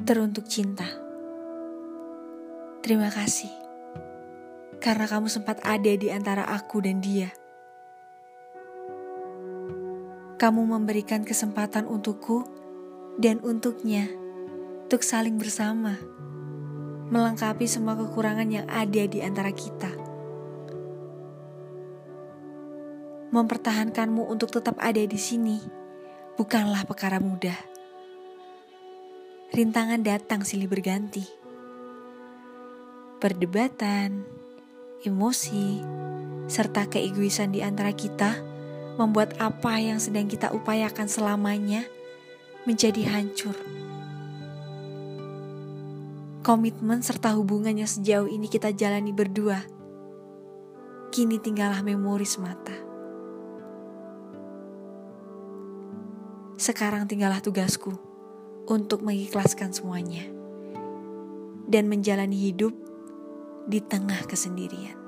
Teruntuk cinta. Terima kasih. Karena kamu sempat ada di antara aku dan dia. Kamu memberikan kesempatan untukku dan untuknya untuk saling bersama. Melengkapi semua kekurangan yang ada di antara kita. Mempertahankanmu untuk tetap ada di sini bukanlah perkara mudah rintangan datang silih berganti. Perdebatan, emosi, serta keegoisan di antara kita membuat apa yang sedang kita upayakan selamanya menjadi hancur. Komitmen serta hubungan yang sejauh ini kita jalani berdua, kini tinggallah memori semata. Sekarang tinggallah tugasku untuk mengikhlaskan semuanya dan menjalani hidup di tengah kesendirian.